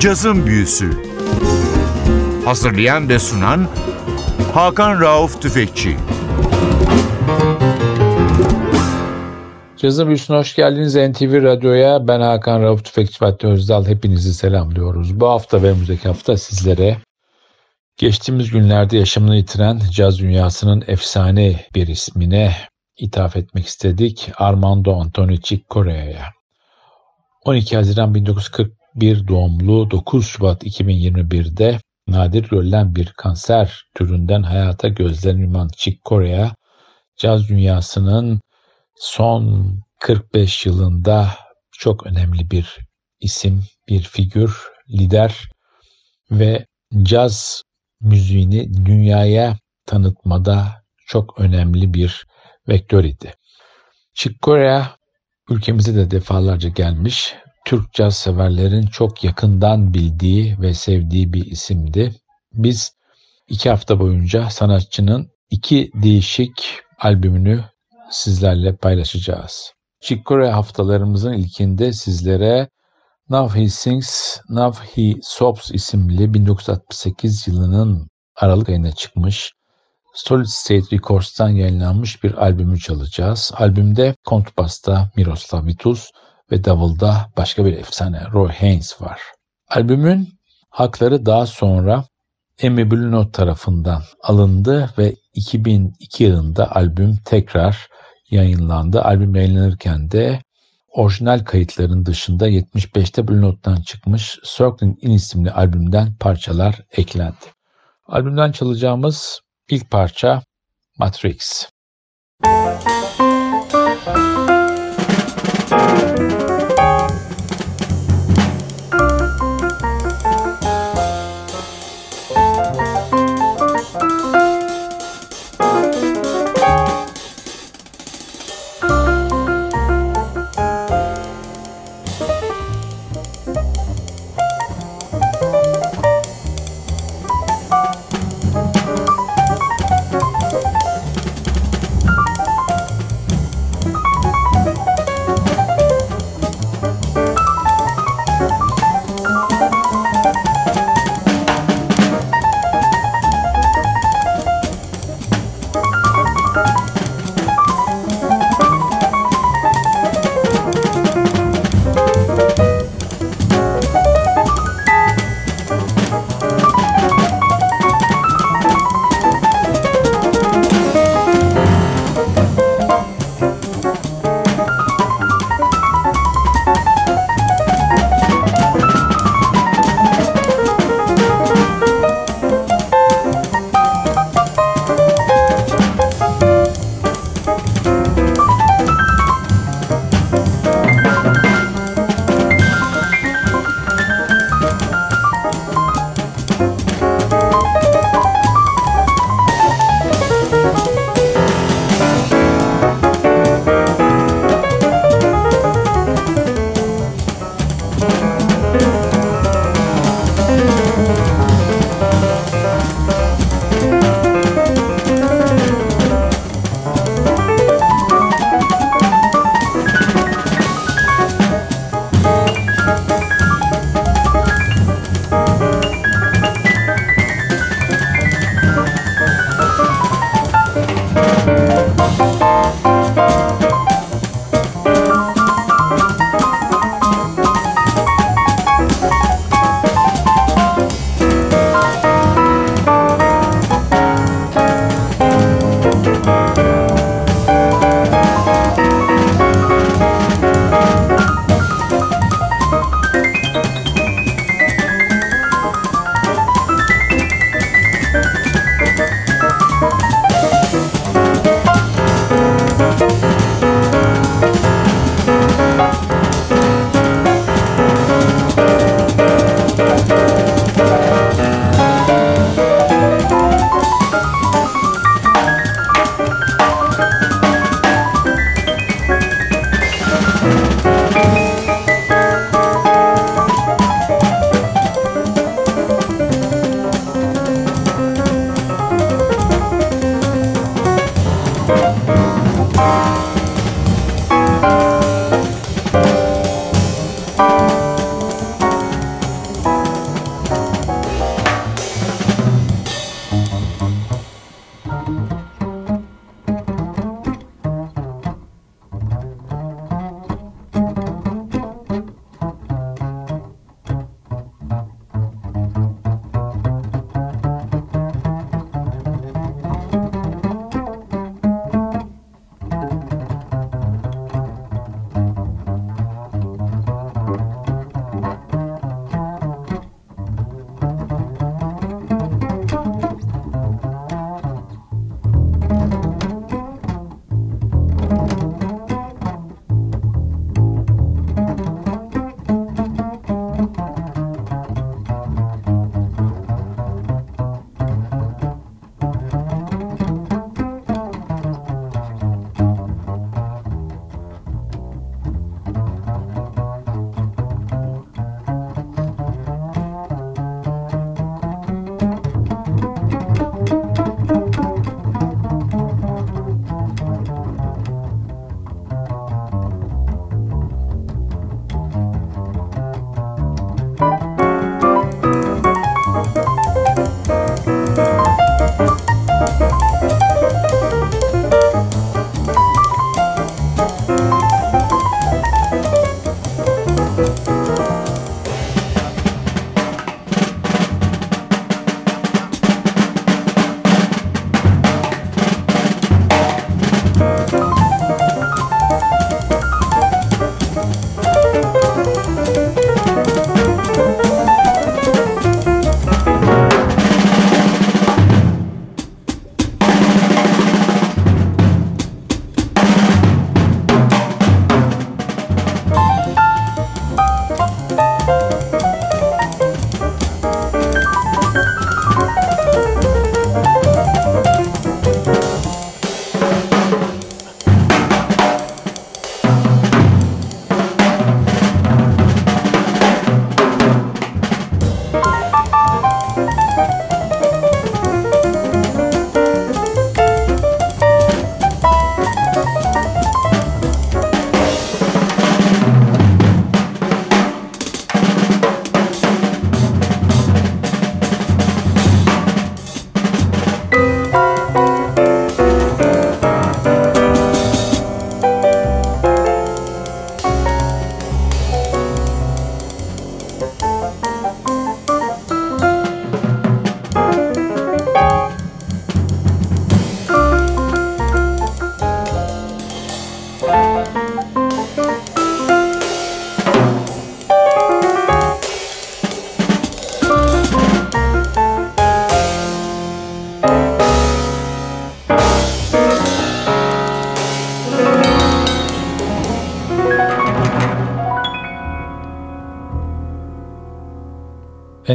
Cazın Büyüsü Hazırlayan ve sunan Hakan Rauf Tüfekçi Cazın Büyüsü'ne hoş geldiniz NTV Radyo'ya. Ben Hakan Rauf Tüfekçi Fatih Özdal. Hepinizi selamlıyoruz. Bu hafta ve önümüzdeki hafta sizlere geçtiğimiz günlerde yaşamını yitiren caz dünyasının efsane bir ismine ithaf etmek istedik. Armando Antonio Chick Corea'ya. 12 Haziran 1941 doğumlu 9 Şubat 2021'de nadir görülen bir kanser türünden hayata gözlerini yuman Chick Corea, caz dünyasının son 45 yılında çok önemli bir isim, bir figür, lider ve caz müziğini dünyaya tanıtmada çok önemli bir vektör idi. Chick Corea ülkemize de defalarca gelmiş. Türk caz severlerin çok yakından bildiği ve sevdiği bir isimdi. Biz iki hafta boyunca sanatçının iki değişik albümünü sizlerle paylaşacağız. Chick Corea haftalarımızın ilkinde sizlere Now He Sings, Now He Sobs isimli 1968 yılının Aralık ayına çıkmış Solid State Records'tan yayınlanmış bir albümü çalacağız. Albümde kontrbasta Miroslav Vitus ve davulda başka bir efsane Roy Haynes var. Albümün hakları daha sonra Emmy Blue Note tarafından alındı ve 2002 yılında albüm tekrar yayınlandı. Albüm yayınlanırken de orijinal kayıtların dışında 75'te Blue Note'dan çıkmış Circling In isimli albümden parçalar eklendi. Albümden çalacağımız ilk parça Matrix.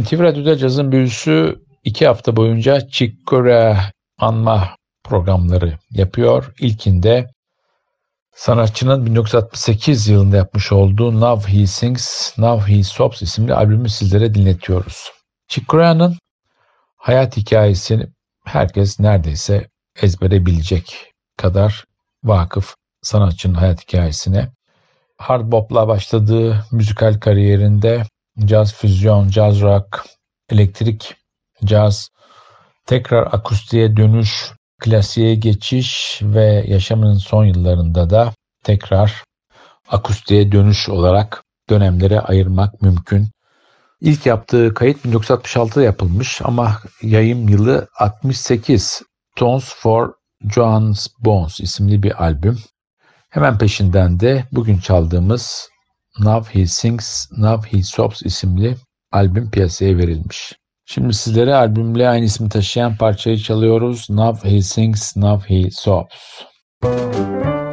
NTV Radyo'da cazın büyüsü iki hafta boyunca Corea anma programları yapıyor. İlkinde sanatçının 1968 yılında yapmış olduğu Now He Sings, Now He Sobs isimli albümü sizlere dinletiyoruz. Chick Corea'nın hayat hikayesini herkes neredeyse ezbere bilecek kadar vakıf sanatçının hayat hikayesine. Hard bop'la başladığı müzikal kariyerinde caz füzyon, caz rock, elektrik, caz, tekrar akustiğe dönüş, klasiğe geçiş ve yaşamının son yıllarında da tekrar akustiğe dönüş olarak dönemlere ayırmak mümkün. İlk yaptığı kayıt 1966'da yapılmış ama yayım yılı 68. Tones for John's Bones isimli bir albüm. Hemen peşinden de bugün çaldığımız Now He Sings, Now He Sobs isimli albüm piyasaya verilmiş. Şimdi sizlere albümle aynı ismi taşıyan parçayı çalıyoruz. Now He Sings, Now He Sobs. Müzik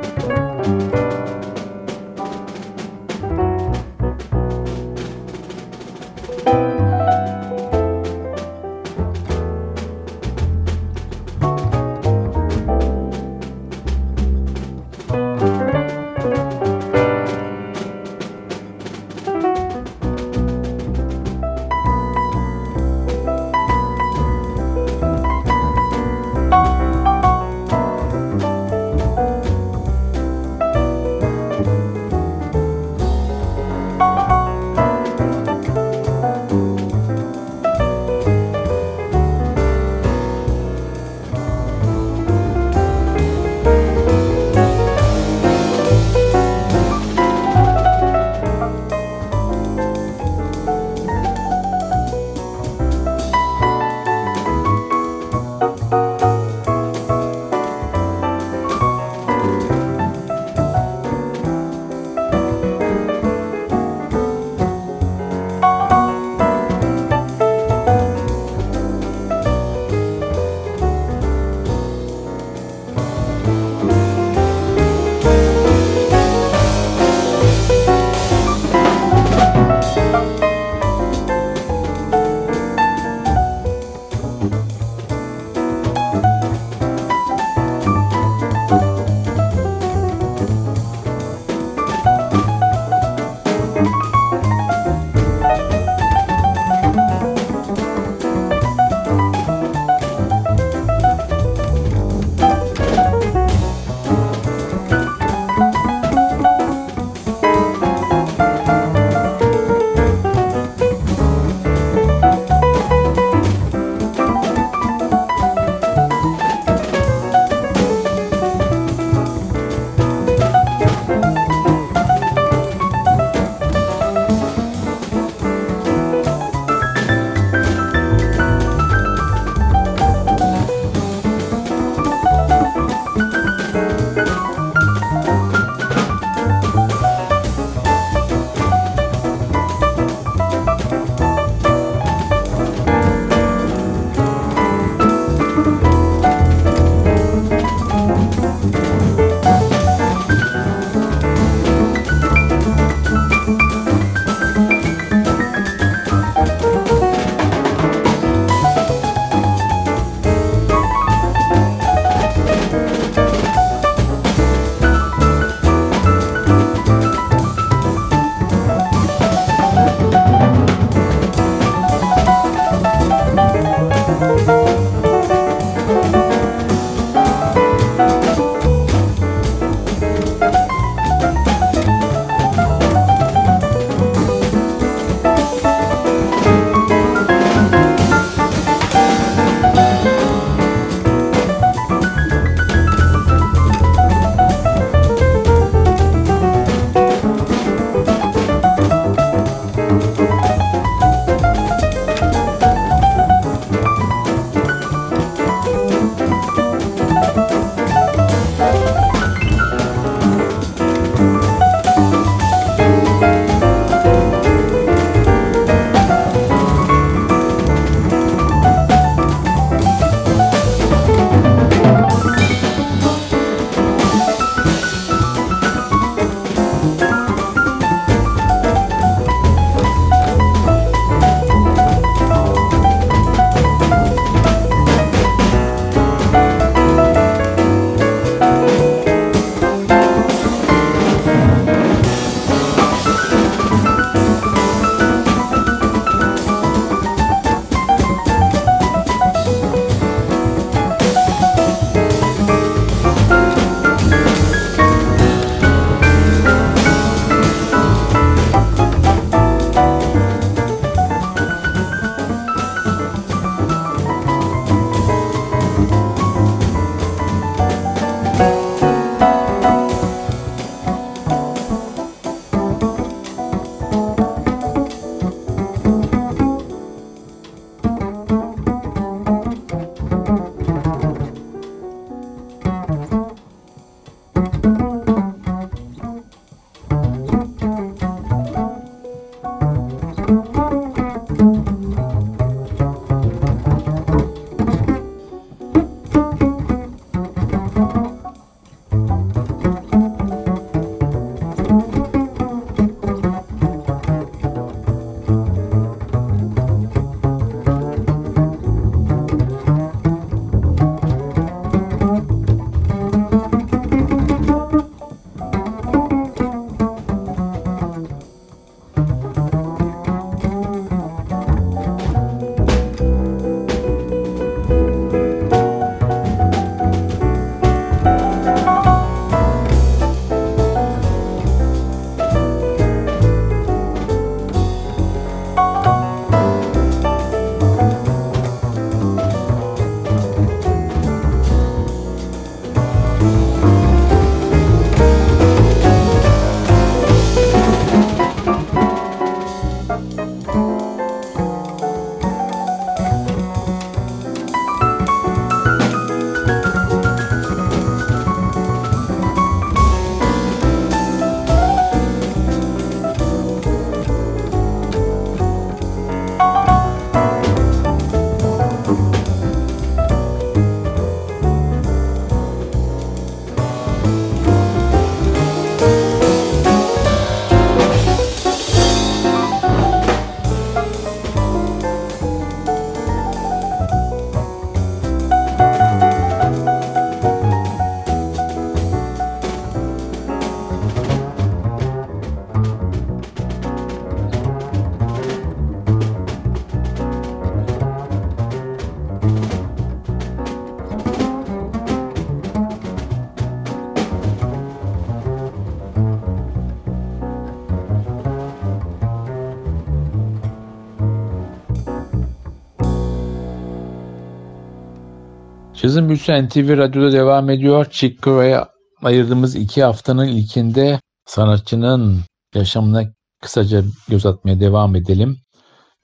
Cazın Büyüsü NTV Radyo'da devam ediyor. Chick Corea'ya ayırdığımız iki haftanın ilkinde sanatçının yaşamına kısaca göz atmaya devam edelim.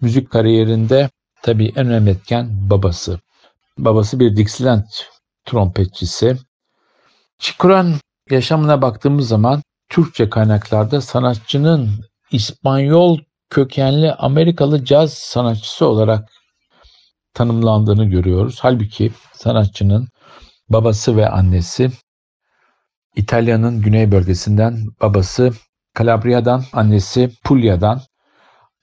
Müzik kariyerinde tabii en önemli etken babası. Babası bir Dixieland trompetçisi. Chick Corea'nın yaşamına baktığımız zaman Türkçe kaynaklarda sanatçının İspanyol kökenli Amerikalı caz sanatçısı olarak tanımlandığını görüyoruz. Halbuki sanatçının babası ve annesi İtalya'nın güney bölgesinden, babası Calabria'dan, annesi Puglia'dan.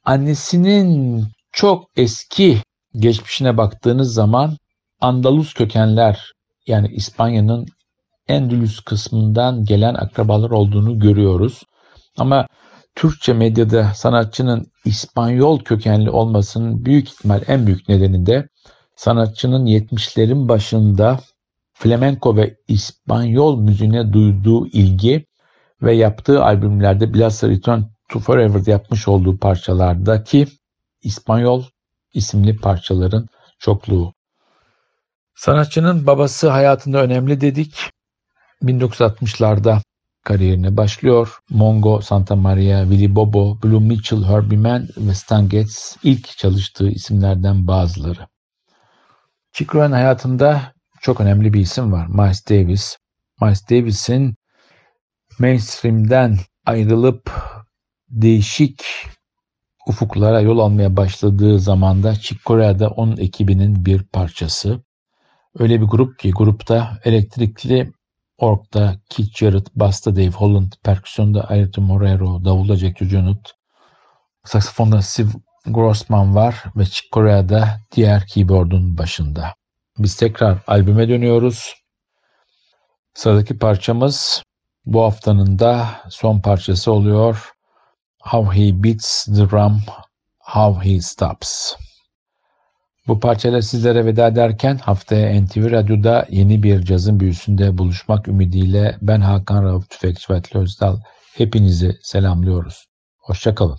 Annesinin çok eski geçmişine baktığınız zaman Andalus kökenler yani İspanya'nın Endülüs kısmından gelen akrabalar olduğunu görüyoruz. Ama Türkçe medyada sanatçının İspanyol kökenli olmasının büyük ihtimal en büyük nedeni de sanatçının 70'lerin başında flamenko ve İspanyol müziğine duyduğu ilgi ve yaptığı albümlerde bilhassa Return to Forever'da yapmış olduğu parçalardaki İspanyol isimli parçaların çokluğu. Sanatçının babası hayatında önemli dedik. 1960'larda kariyerine başlıyor. Mongo, Santa Maria, Willy Bobo, Blue Mitchell, Herbie Mann ve Stan Getz ilk çalıştığı isimlerden bazıları. Chick Corea'nın hayatında çok önemli bir isim var. Miles Davis. Miles Davis'in mainstream'den ayrılıp değişik ufuklara yol almaya başladığı zamanda Chick Corea da onun ekibinin bir parçası. Öyle bir grup ki grupta elektrikli orkta Keith Jarrett, basta Dave Holland, perküsyonda Ayrton Morero, davulda Jack Junut, saksafonda Steve Grossman var ve Chick Corea'da diğer keyboard'un başında. Biz tekrar albüme dönüyoruz. Sıradaki parçamız bu haftanın da son parçası oluyor. How He Beats the Drum, How He Stops. Bu parçayla sizlere veda ederken haftaya NTV Radyo'da yeni bir cazın büyüsünde buluşmak ümidiyle ben Hakan Rauf Tüfekçi ve Özdal hepinizi selamlıyoruz. Hoşçakalın.